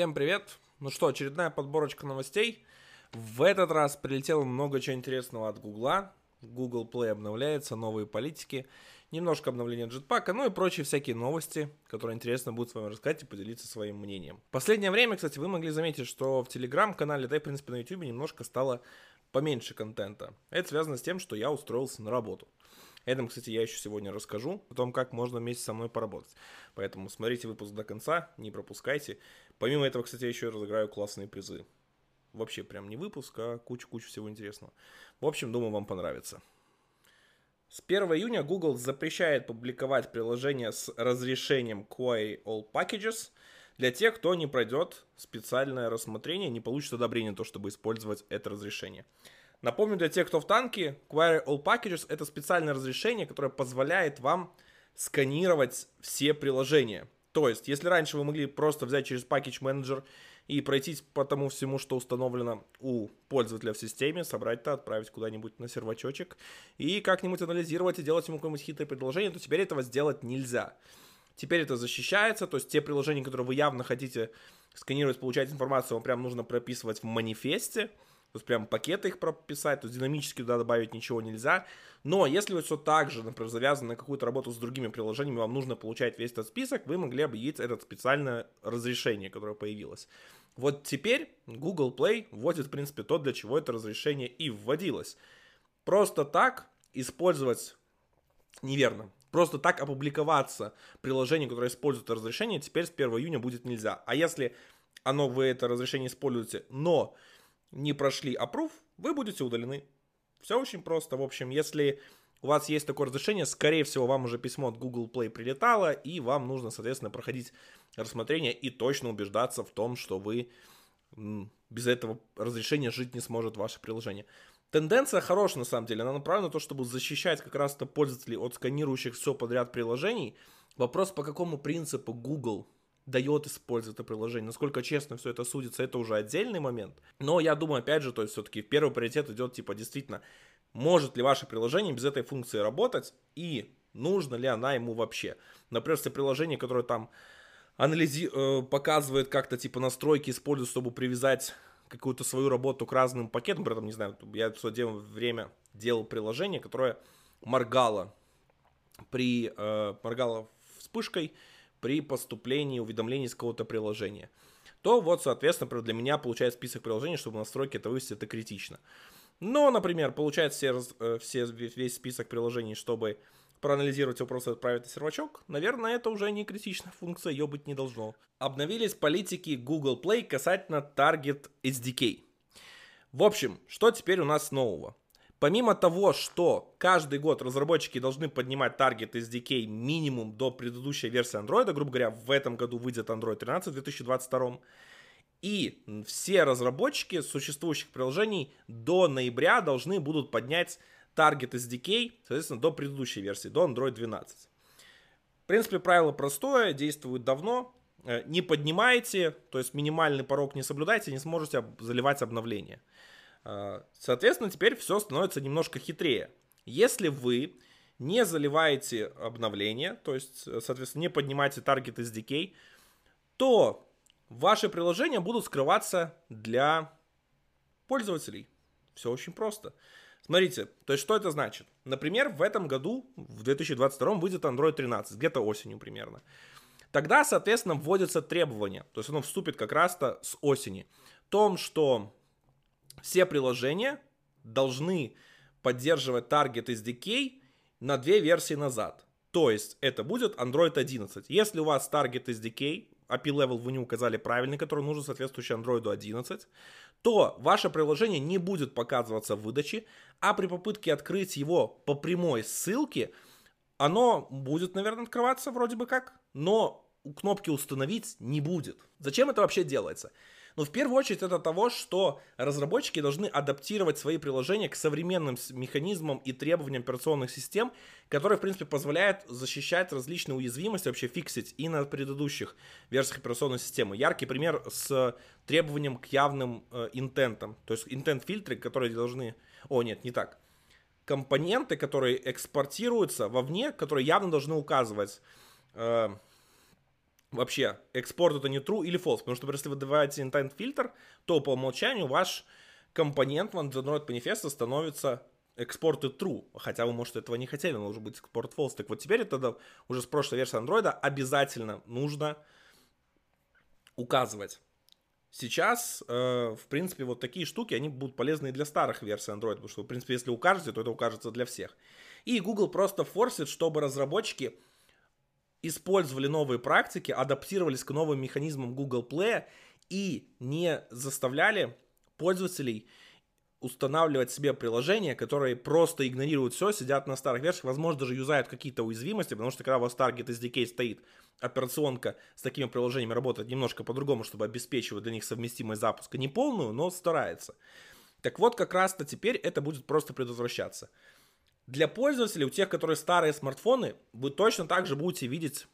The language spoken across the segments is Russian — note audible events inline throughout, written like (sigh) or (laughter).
Всем привет! Ну что, очередная подборочка новостей. В этот раз прилетело много чего интересного от Гугла. Google Play обновляется, новые политики, немножко обновления джетпака, ну и прочие всякие новости, которые интересно будет с вами рассказать и поделиться своим мнением. Последнее время, кстати, вы могли заметить, что в Телеграм-канале, да и в принципе на YouTube немножко стало поменьше контента. Это связано с тем, что я устроился на работу. Этом, кстати, я еще сегодня расскажу, о том, как можно вместе со мной поработать. Поэтому смотрите выпуск до конца, не пропускайте. Помимо этого, кстати, я еще разыграю классные призы. Вообще прям не выпуск, а кучу-кучу всего интересного. В общем, думаю, вам понравится. С 1 июня Google запрещает публиковать приложения с разрешением Query All Packages для тех, кто не пройдет специальное рассмотрение, не получит одобрение то, чтобы использовать это разрешение. Напомню для тех, кто в танке, Query All Packages это специальное разрешение, которое позволяет вам сканировать все приложения. То есть, если раньше вы могли просто взять через Package Manager и пройтись по тому всему, что установлено у пользователя в системе, собрать это, отправить куда-нибудь на сервачочек и как-нибудь анализировать и делать ему какое-нибудь хитрое предложение, то теперь этого сделать нельзя. Теперь это защищается, то есть те приложения, которые вы явно хотите сканировать, получать информацию, вам прям нужно прописывать в манифесте, то есть прям пакеты их прописать, то есть динамически туда добавить ничего нельзя. Но если вы все так же, например, завязаны на какую-то работу с другими приложениями, вам нужно получать весь этот список, вы могли объявить это специальное разрешение, которое появилось. Вот теперь Google Play вводит, в принципе, то, для чего это разрешение и вводилось. Просто так использовать неверно. Просто так опубликоваться приложение, которое использует это разрешение, теперь с 1 июня будет нельзя. А если оно вы это разрешение используете, но не прошли approve, вы будете удалены. Все очень просто. В общем, если у вас есть такое разрешение, скорее всего, вам уже письмо от Google Play прилетало, и вам нужно, соответственно, проходить рассмотрение и точно убеждаться в том, что вы без этого разрешения жить не сможет ваше приложение. Тенденция хорошая, на самом деле. Она направлена на то, чтобы защищать как раз-то пользователей от сканирующих все подряд приложений. Вопрос, по какому принципу Google дает использовать это приложение. Насколько честно все это судится, это уже отдельный момент. Но я думаю, опять же, то есть все-таки первый приоритет идет, типа, действительно, может ли ваше приложение без этой функции работать и нужно ли она ему вообще. Например, если приложение, которое там анализи... э, показывает как-то типа настройки, использует, чтобы привязать какую-то свою работу к разным пакетам, при этом, не знаю, я в свое время делал приложение, которое моргало при, э, моргало вспышкой, при поступлении уведомлений с какого-то приложения, то вот, соответственно, для меня получается список приложений, чтобы настройки это вывести, это критично. Но, например, получать все, э, все, весь список приложений, чтобы проанализировать вопрос и отправить на сервачок, наверное, это уже не критичная функция, ее быть не должно. Обновились политики Google Play касательно Target SDK. В общем, что теперь у нас нового? Помимо того, что каждый год разработчики должны поднимать таргет SDK минимум до предыдущей версии Android, грубо говоря, в этом году выйдет Android 13 в 2022, и все разработчики существующих приложений до ноября должны будут поднять таргет SDK, соответственно, до предыдущей версии, до Android 12. В принципе, правило простое, действует давно. Э, не поднимайте, то есть минимальный порог не соблюдайте, не сможете заливать обновления. А, соответственно, теперь все становится немножко хитрее. Если вы не заливаете обновления, то есть, соответственно, не поднимаете таргет SDK, то ваши приложения будут скрываться для пользователей. Все очень просто. Смотрите, то есть что это значит? Например, в этом году, в 2022 выйдет Android 13, где-то осенью примерно. Тогда, соответственно, вводятся требования, то есть оно вступит как раз-то с осени. Том, что все приложения должны поддерживать Target SDK на две версии назад. То есть это будет Android 11. Если у вас Target SDK, API Level вы не указали правильный, который нужен соответствующий Android 11, то ваше приложение не будет показываться в выдаче, а при попытке открыть его по прямой ссылке, оно будет, наверное, открываться вроде бы как, но кнопки установить не будет. Зачем это вообще делается? Но в первую очередь это того, что разработчики должны адаптировать свои приложения к современным механизмам и требованиям операционных систем, которые, в принципе, позволяют защищать различные уязвимости, вообще фиксить и на предыдущих версиях операционной системы. Яркий пример с требованием к явным э, интентам, то есть интент-фильтры, которые должны... О, нет, не так. Компоненты, которые экспортируются вовне, которые явно должны указывать... Э, вообще экспорт это не true или false, потому что если вы добавляете intent фильтр, то по умолчанию ваш компонент в Android манифеста становится экспорты true, хотя вы, может, этого не хотели, но должен быть экспорт false. Так вот теперь это уже с прошлой версии Android обязательно нужно указывать. Сейчас, э, в принципе, вот такие штуки, они будут полезны и для старых версий Android, потому что, в принципе, если укажете, то это укажется для всех. И Google просто форсит, чтобы разработчики использовали новые практики, адаптировались к новым механизмам Google Play и не заставляли пользователей устанавливать себе приложения, которые просто игнорируют все, сидят на старых версиях, возможно, даже юзают какие-то уязвимости, потому что когда у вас Target SDK стоит, операционка с такими приложениями работает немножко по-другому, чтобы обеспечивать для них совместимость запуска. Не полную, но старается. Так вот, как раз-то теперь это будет просто предотвращаться. Для пользователей, у тех, которые старые смартфоны, вы точно так же будете видеть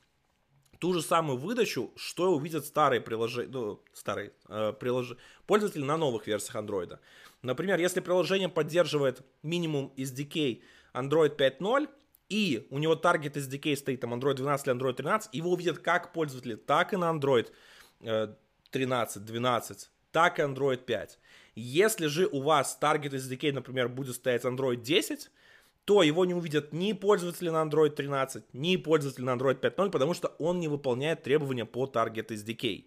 ту же самую выдачу, что увидят старые приложения, ну, старые э, приложения, пользователи на новых версиях Android. Например, если приложение поддерживает минимум SDK Android 5.0, и у него Target SDK стоит там Android 12 или Android 13, его увидят как пользователи, так и на Android 13, э, 12, так и Android 5. Если же у вас Target SDK, например, будет стоять Android 10, то его не увидят ни пользователи на Android 13, ни пользователи на Android 5.0, потому что он не выполняет требования по Target SDK.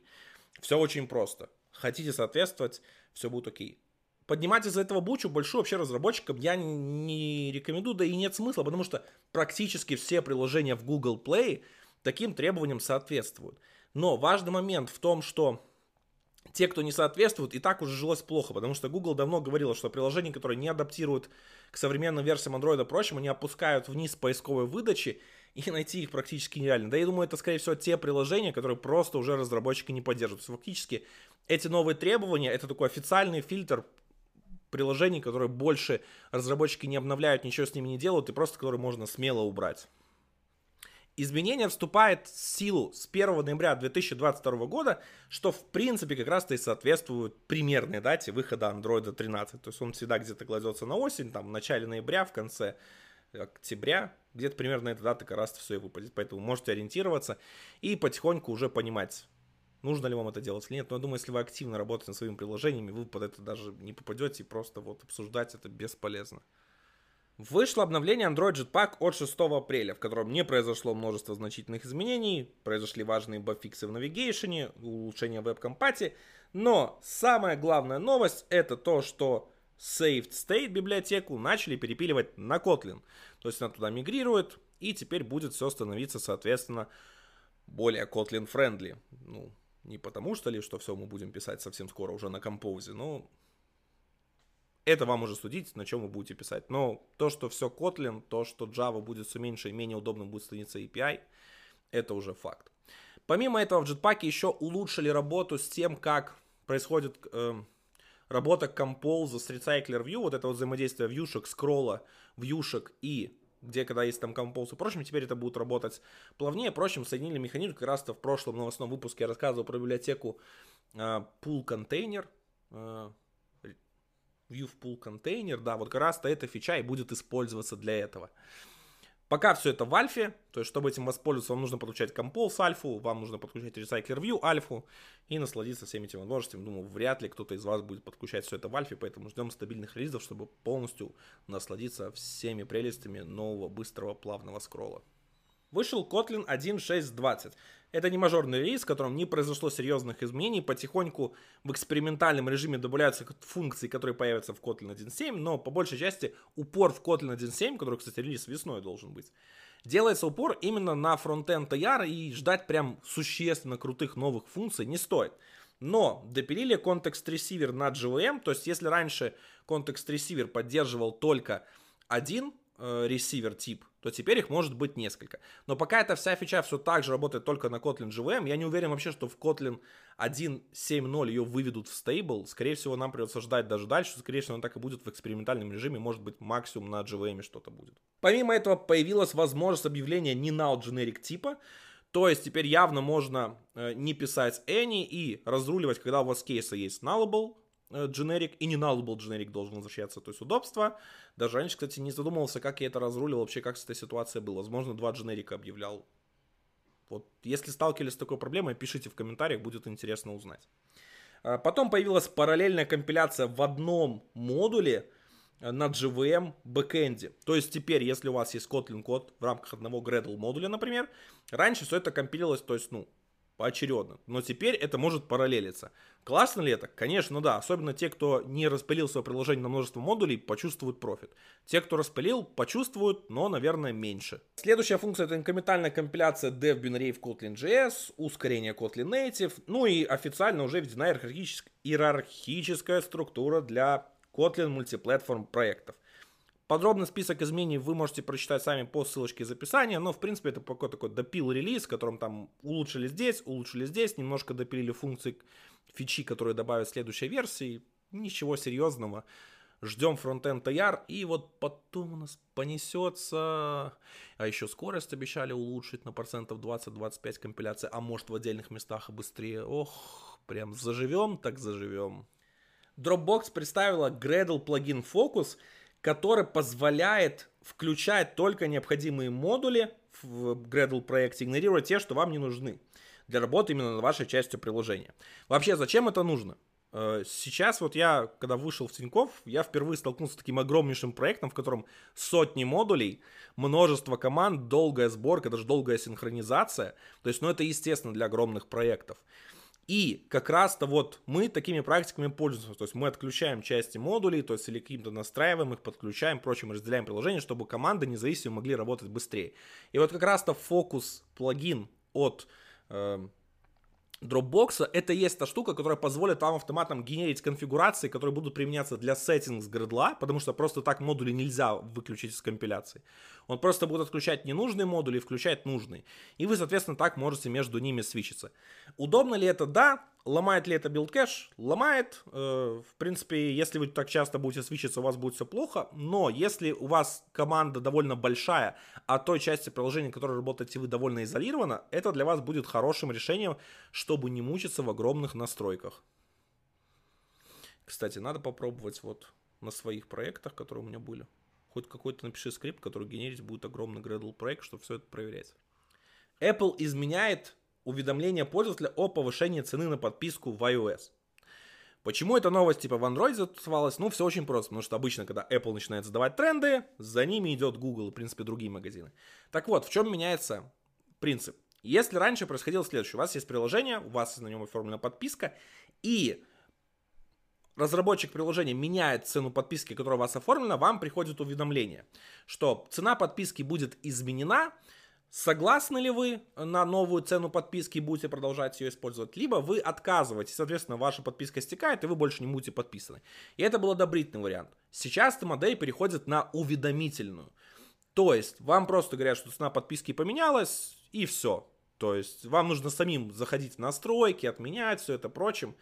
Все очень просто. Хотите соответствовать, все будет окей. Поднимать из-за этого бучу большую вообще разработчикам я не рекомендую, да и нет смысла, потому что практически все приложения в Google Play таким требованиям соответствуют. Но важный момент в том, что те, кто не соответствует, и так уже жилось плохо, потому что Google давно говорила, что приложения, которые не адаптируют к современным версиям Android прочим, они опускают вниз поисковой выдачи, и найти их практически нереально. Да я думаю, это, скорее всего, те приложения, которые просто уже разработчики не поддерживают. Фактически, эти новые требования, это такой официальный фильтр приложений, которые больше разработчики не обновляют, ничего с ними не делают, и просто которые можно смело убрать. Изменение вступает в силу с 1 ноября 2022 года, что в принципе как раз-то и соответствует примерной дате выхода Android 13. То есть он всегда где-то кладется на осень, там в начале ноября, в конце октября, где-то примерно эта дата как раз все и выпадет. Поэтому можете ориентироваться и потихоньку уже понимать, нужно ли вам это делать или нет. Но я думаю, если вы активно работаете над своими приложениями, вы под это даже не попадете и просто вот обсуждать это бесполезно. Вышло обновление Android Jetpack от 6 апреля, в котором не произошло множество значительных изменений, произошли важные багфиксы в навигейшене, улучшение веб-компати, но самая главная новость это то, что Saved State библиотеку начали перепиливать на Kotlin. То есть она туда мигрирует, и теперь будет все становиться, соответственно, более Kotlin friendly. Ну, не потому что ли, что все мы будем писать совсем скоро уже на Compose, но это вам уже судить, на чем вы будете писать. Но то, что все Kotlin, то, что Java будет все меньше и менее удобным будет становиться API, это уже факт. Помимо этого, в Jetpack еще улучшили работу с тем, как происходит э, работа Compose с Recycler View, вот это вот взаимодействие вьюшек, скролла, вьюшек и где когда есть там Compose и прочим, теперь это будет работать плавнее. Впрочем, соединили механизм, как раз-то в прошлом новостном выпуске я рассказывал про библиотеку э, Pool Container, э, view в pool контейнер, да, вот как раз-то эта фича и будет использоваться для этого. Пока все это в альфе, то есть чтобы этим воспользоваться, вам нужно подключать Compose альфу, вам нужно подключать Recycler View альфу и насладиться всеми этими возможностями. Думаю, вряд ли кто-то из вас будет подключать все это в альфе, поэтому ждем стабильных релизов, чтобы полностью насладиться всеми прелестями нового быстрого плавного скролла. Вышел Kotlin 1.6.20. Это не мажорный релиз, в котором не произошло серьезных изменений. Потихоньку в экспериментальном режиме добавляются функции, которые появятся в Kotlin 1.7, но по большей части упор в Kotlin 1.7, который, кстати, релиз весной должен быть, делается упор именно на фронтенд TR и ждать прям существенно крутых новых функций не стоит. Но допилили контекст ресивер на JVM, то есть если раньше контекст ресивер поддерживал только один э, ресивер тип, то теперь их может быть несколько. Но пока эта вся фича все так же работает только на Kotlin JVM, я не уверен вообще, что в Kotlin 1.7.0 ее выведут в стейбл. Скорее всего, нам придется ждать даже дальше. Скорее всего, она так и будет в экспериментальном режиме. Может быть, максимум на JVM что-то будет. Помимо этого, появилась возможность объявления не null generic типа. То есть теперь явно можно э, не писать any и разруливать, когда у вас кейсы есть nullable, generic и не nullable generic должен возвращаться, то есть удобство. Даже раньше, кстати, не задумывался, как я это разрулил, вообще как с этой ситуацией было. Возможно, два дженерика объявлял Вот если сталкивались с такой проблемой, пишите в комментариях, будет интересно узнать. А, потом появилась параллельная компиляция в одном модуле э, на JVM бэкэнде. То есть теперь, если у вас есть Kotlin код в рамках одного Gradle модуля, например, раньше все это компилилось, то есть, ну, поочередно. Но теперь это может параллелиться. Классно ли это? Конечно, да. Особенно те, кто не распилил свое приложение на множество модулей, почувствуют профит. Те, кто распилил, почувствуют, но, наверное, меньше. Следующая функция это инкрементальная компиляция dev binary в Kotlin.js, ускорение Kotlin Native, ну и официально уже введена иерархическая структура для Kotlin мультиплатформ проектов. Подробный список изменений вы можете прочитать сами по ссылочке из описания, но в принципе это какой-то такой допил релиз, в котором там улучшили здесь, улучшили здесь, немножко допилили функции фичи, которые добавят в следующей версии. Ничего серьезного. Ждем фронтенд AR, и вот потом у нас понесется... А еще скорость обещали улучшить на процентов 20-25 компиляции, а может в отдельных местах и быстрее. Ох, прям заживем, так заживем. Dropbox представила Gradle плагин Focus — который позволяет включать только необходимые модули в Gradle проекте, игнорируя те, что вам не нужны для работы именно над вашей частью приложения. Вообще, зачем это нужно? Э, сейчас вот я, когда вышел в Тинькофф, я впервые столкнулся с таким огромнейшим проектом, в котором сотни модулей, множество команд, долгая сборка, даже долгая синхронизация. То есть, ну это естественно для огромных проектов. И как раз-то вот мы такими практиками пользуемся. То есть мы отключаем части модулей, то есть или каким-то настраиваем их, подключаем, прочим, разделяем приложение, чтобы команды независимо могли работать быстрее. И вот как раз-то фокус плагин от э, Dropbox это есть та штука, которая позволит вам автоматом генерить конфигурации, которые будут применяться для settings Gradle а, потому что просто так модули нельзя выключить из компиляции. Он просто будет отключать ненужные модули и включать нужные. И вы, соответственно, так можете между ними свичиться. Удобно ли это? Да. Ломает ли это build cache? Ломает. Э, в принципе, если вы так часто будете свичиться, у вас будет все плохо. Но если у вас команда довольно большая, а той части приложения, которой работаете вы, довольно изолирована, это для вас будет хорошим решением, чтобы не мучиться в огромных настройках. Кстати, надо попробовать вот на своих проектах, которые у меня были. Хоть какой-то напиши скрипт, который генерить будет огромный Gradle проект, чтобы все это проверять. Apple изменяет уведомление пользователя о повышении цены на подписку в iOS. Почему эта новость типа в Android затусовалась? Ну, все очень просто, потому что обычно, когда Apple начинает задавать тренды, за ними идет Google и, в принципе, другие магазины. Так вот, в чем меняется принцип? Если раньше происходило следующее, у вас есть приложение, у вас на нем оформлена подписка, и разработчик приложения меняет цену подписки, которая у вас оформлена, вам приходит уведомление, что цена подписки будет изменена, Согласны ли вы на новую цену подписки и будете продолжать ее использовать? Либо вы отказываетесь, соответственно, ваша подписка стекает, и вы больше не будете подписаны. И это был одобрительный вариант. Сейчас эта модель переходит на уведомительную. То есть, вам просто говорят, что цена подписки поменялась, и все. То есть, вам нужно самим заходить в настройки, отменять все это прочим.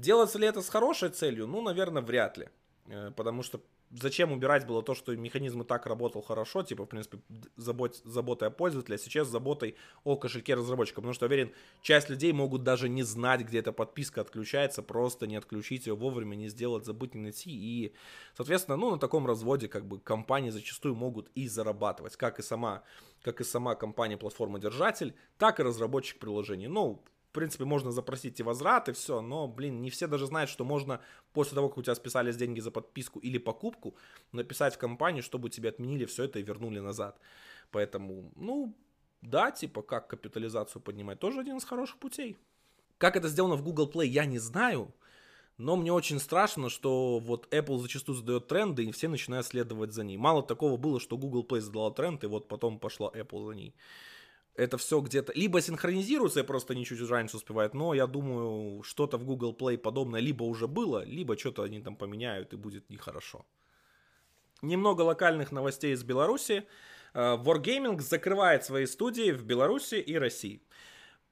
Делается ли это с хорошей целью? Ну, наверное, вряд ли. Э, потому что зачем убирать было то, что механизм и так работал хорошо, типа, в принципе, забот, заботой о пользователе, а сейчас заботой о кошельке разработчика. Потому что, уверен, часть людей могут даже не знать, где эта подписка отключается, просто не отключить ее вовремя, не сделать, забыть, не найти. И, соответственно, ну, на таком разводе, как бы, компании зачастую могут и зарабатывать, как и сама, как и сама компания-платформа-держатель, так и разработчик приложений. Ну, в принципе, можно запросить и возврат, и все, но, блин, не все даже знают, что можно после того, как у тебя списались деньги за подписку или покупку, написать в компанию, чтобы тебе отменили все это и вернули назад. Поэтому, ну, да, типа, как капитализацию поднимать, тоже один из хороших путей. Как это сделано в Google Play, я не знаю, но мне очень страшно, что вот Apple зачастую задает тренды, и все начинают следовать за ней. Мало такого было, что Google Play задала тренд, и вот потом пошла Apple за ней это все где-то либо синхронизируется и просто не чуть раньше успевает, но я думаю, что-то в Google Play подобное либо уже было, либо что-то они там поменяют и будет нехорошо. Немного локальных новостей из Беларуси. Э, Wargaming закрывает свои студии в Беларуси и России.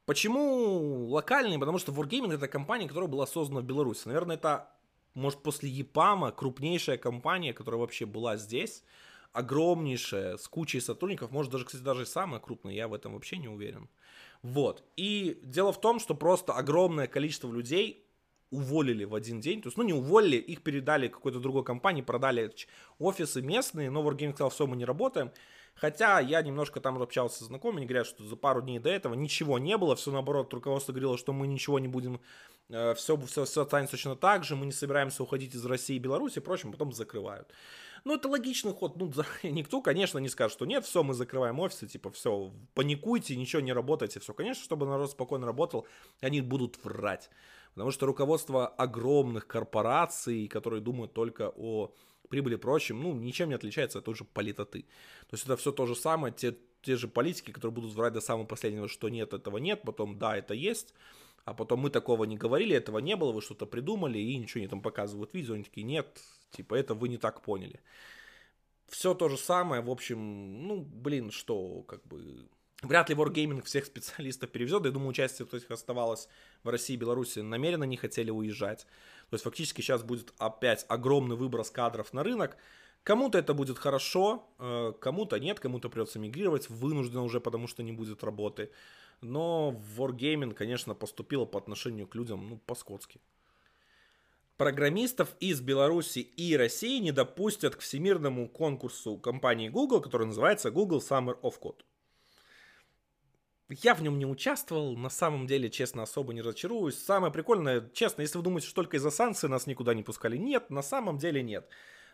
Почему локальные? Потому что Wargaming это компания, которая была создана в Беларуси. Наверное, это, может, после EPAM крупнейшая компания, которая вообще была здесь огромнейшая, с кучей сотрудников, может даже, кстати, даже самая крупная, я в этом вообще не уверен. Вот. И дело в том, что просто огромное количество людей уволили в один день. То есть, ну, не уволили, их передали какой-то другой компании, продали офисы местные, но Wargaming сказал, все, мы не работаем. Хотя я немножко там общался с знакомыми, говорят, что за пару дней до этого ничего не было, все наоборот, руководство говорило, что мы ничего не будем, все, все, все останется точно так же, мы не собираемся уходить из России и Беларуси и прочим, потом закрывают. Ну, это логичный ход. Ну, (laughs) никто, конечно, не скажет, что нет, все, мы закрываем офисы, типа, все, паникуйте, ничего не работайте, все. Конечно, чтобы народ спокойно работал, они будут врать. Потому что руководство огромных корпораций, которые думают только о прибыли и прочем, ну, ничем не отличается от той же политоты. То есть это все то же самое, те, те же политики, которые будут врать до самого последнего, что нет, этого нет, потом да, это есть, а потом мы такого не говорили, этого не было, вы что-то придумали, и ничего не там показывают видео, они такие, нет, типа, это вы не так поняли. Все то же самое, в общем, ну, блин, что, как бы, Вряд ли Wargaming всех специалистов перевезет. Я думаю, участие то есть, оставалось в России и Беларуси намеренно не хотели уезжать. То есть фактически сейчас будет опять огромный выброс кадров на рынок. Кому-то это будет хорошо, э, кому-то нет, кому-то придется мигрировать, вынужденно уже, потому что не будет работы. Но Wargaming, конечно, поступило по отношению к людям, ну, по-скотски. Программистов из Беларуси и России не допустят к всемирному конкурсу компании Google, который называется Google Summer of Code. Я в нем не участвовал, на самом деле, честно, особо не разочаруюсь. Самое прикольное, честно, если вы думаете, что только из-за санкций нас никуда не пускали, нет, на самом деле нет.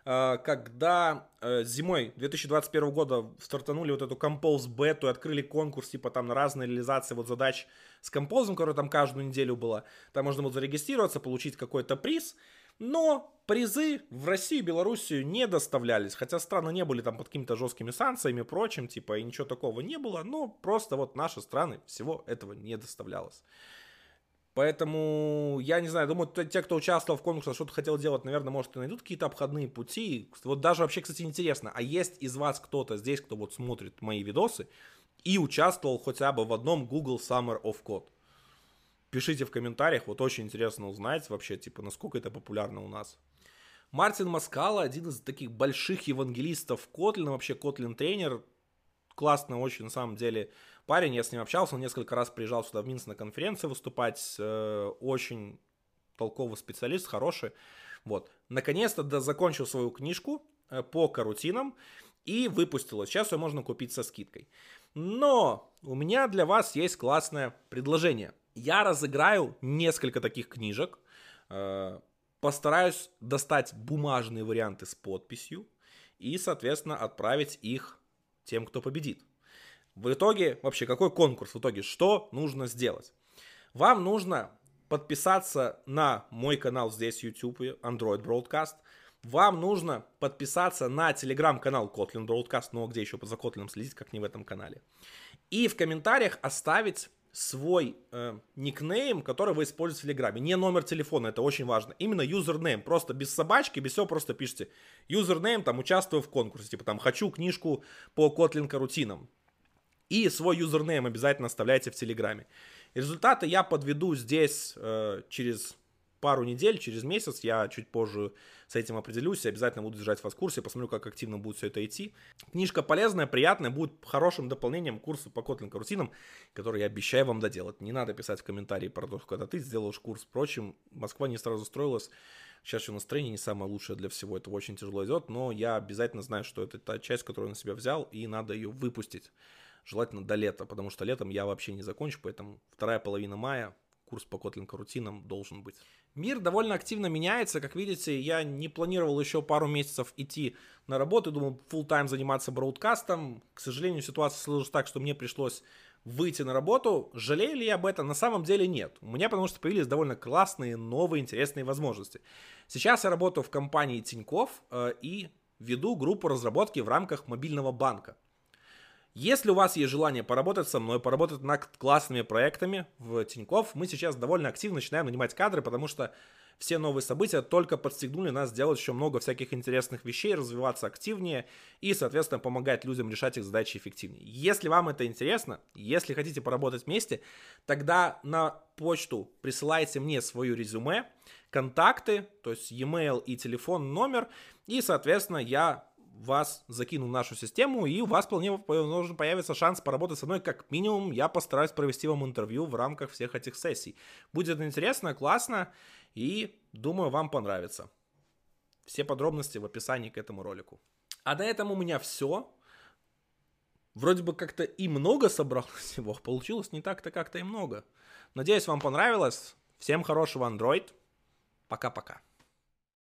А, когда э, зимой 2021 года стартанули вот эту Compose бету и открыли конкурс, типа там на разные реализации вот задач с Compose, которая там каждую неделю была, там можно было зарегистрироваться, получить какой-то приз, но призы в Россию и Белоруссию не доставлялись, хотя страны не были там под какими-то жесткими санкциями и прочим, типа, и ничего такого не было, но просто вот наши страны всего этого не доставлялось. Поэтому, я не знаю, думаю, те, кто участвовал в конкурсе, что-то хотел делать, наверное, может, и найдут какие-то обходные пути. Вот даже вообще, кстати, интересно, а есть из вас кто-то здесь, кто вот смотрит мои видосы и участвовал хотя бы в одном Google Summer of Code? Пишите в комментариях, вот очень интересно узнать вообще, типа, насколько это популярно у нас. Мартин Маскала, один из таких больших евангелистов Kotlin, вообще Kotlin тренер, классно очень, на самом деле, парень, я с ним общался, он несколько раз приезжал сюда в Минск на конференции выступать, э, очень толковый специалист, хороший, вот. Наконец-то да, закончил свою книжку э, по карутинам и выпустил. Сейчас ее можно купить со скидкой. Но у меня для вас есть классное предложение – я разыграю несколько таких книжек, э, постараюсь достать бумажные варианты с подписью и, соответственно, отправить их тем, кто победит. В итоге, вообще, какой конкурс в итоге? Что нужно сделать? Вам нужно подписаться на мой канал здесь, YouTube, Android Broadcast. Вам нужно подписаться на телеграм-канал Kotlin Broadcast, но где еще за Kotlin следить, как не в этом канале. И в комментариях оставить свой э, никнейм, который вы используете в Телеграме. Не номер телефона, это очень важно. Именно юзернейм. Просто без собачки, без всего просто пишите. Юзернейм, там, участвую в конкурсе. Типа, там, хочу книжку по Kotlin корутинам. И свой юзернейм обязательно оставляйте в Телеграме. Результаты я подведу здесь э, через пару недель, через месяц, я чуть позже с этим определюсь, обязательно буду держать вас в курсе, посмотрю, как активно будет все это идти. Книжка полезная, приятная, будет хорошим дополнением к курсу по Kotlin карутинам, который я обещаю вам доделать. Не надо писать в комментарии про то, когда ты сделаешь курс. Впрочем, Москва не сразу строилась, сейчас еще настроение не самое лучшее для всего этого, очень тяжело идет, но я обязательно знаю, что это та часть, которую я на себя взял, и надо ее выпустить. Желательно до лета, потому что летом я вообще не закончу, поэтому вторая половина мая курс по Kotlin карутинам должен быть. Мир довольно активно меняется, как видите, я не планировал еще пару месяцев идти на работу, думал full time заниматься броудкастом. К сожалению, ситуация сложилась так, что мне пришлось выйти на работу. Жалею ли я об этом? На самом деле нет. У меня потому что появились довольно классные, новые, интересные возможности. Сейчас я работаю в компании Тиньков э, и веду группу разработки в рамках мобильного банка. Если у вас есть желание поработать со мной, поработать над классными проектами в Тинькофф, мы сейчас довольно активно начинаем нанимать кадры, потому что все новые события только подстегнули нас делать еще много всяких интересных вещей, развиваться активнее и, соответственно, помогать людям решать их задачи эффективнее. Если вам это интересно, если хотите поработать вместе, тогда на почту присылайте мне свое резюме, контакты, то есть e-mail и телефон, номер, и, соответственно, я вас закину в нашу систему, и у вас вполне возможно появится шанс поработать со мной. Как минимум, я постараюсь провести вам интервью в рамках всех этих сессий. Будет интересно, классно, и думаю, вам понравится. Все подробности в описании к этому ролику. А на этом у меня все. Вроде бы как-то и много собралось всего, получилось не так-то как-то и много. Надеюсь, вам понравилось. Всем хорошего Android. Пока-пока.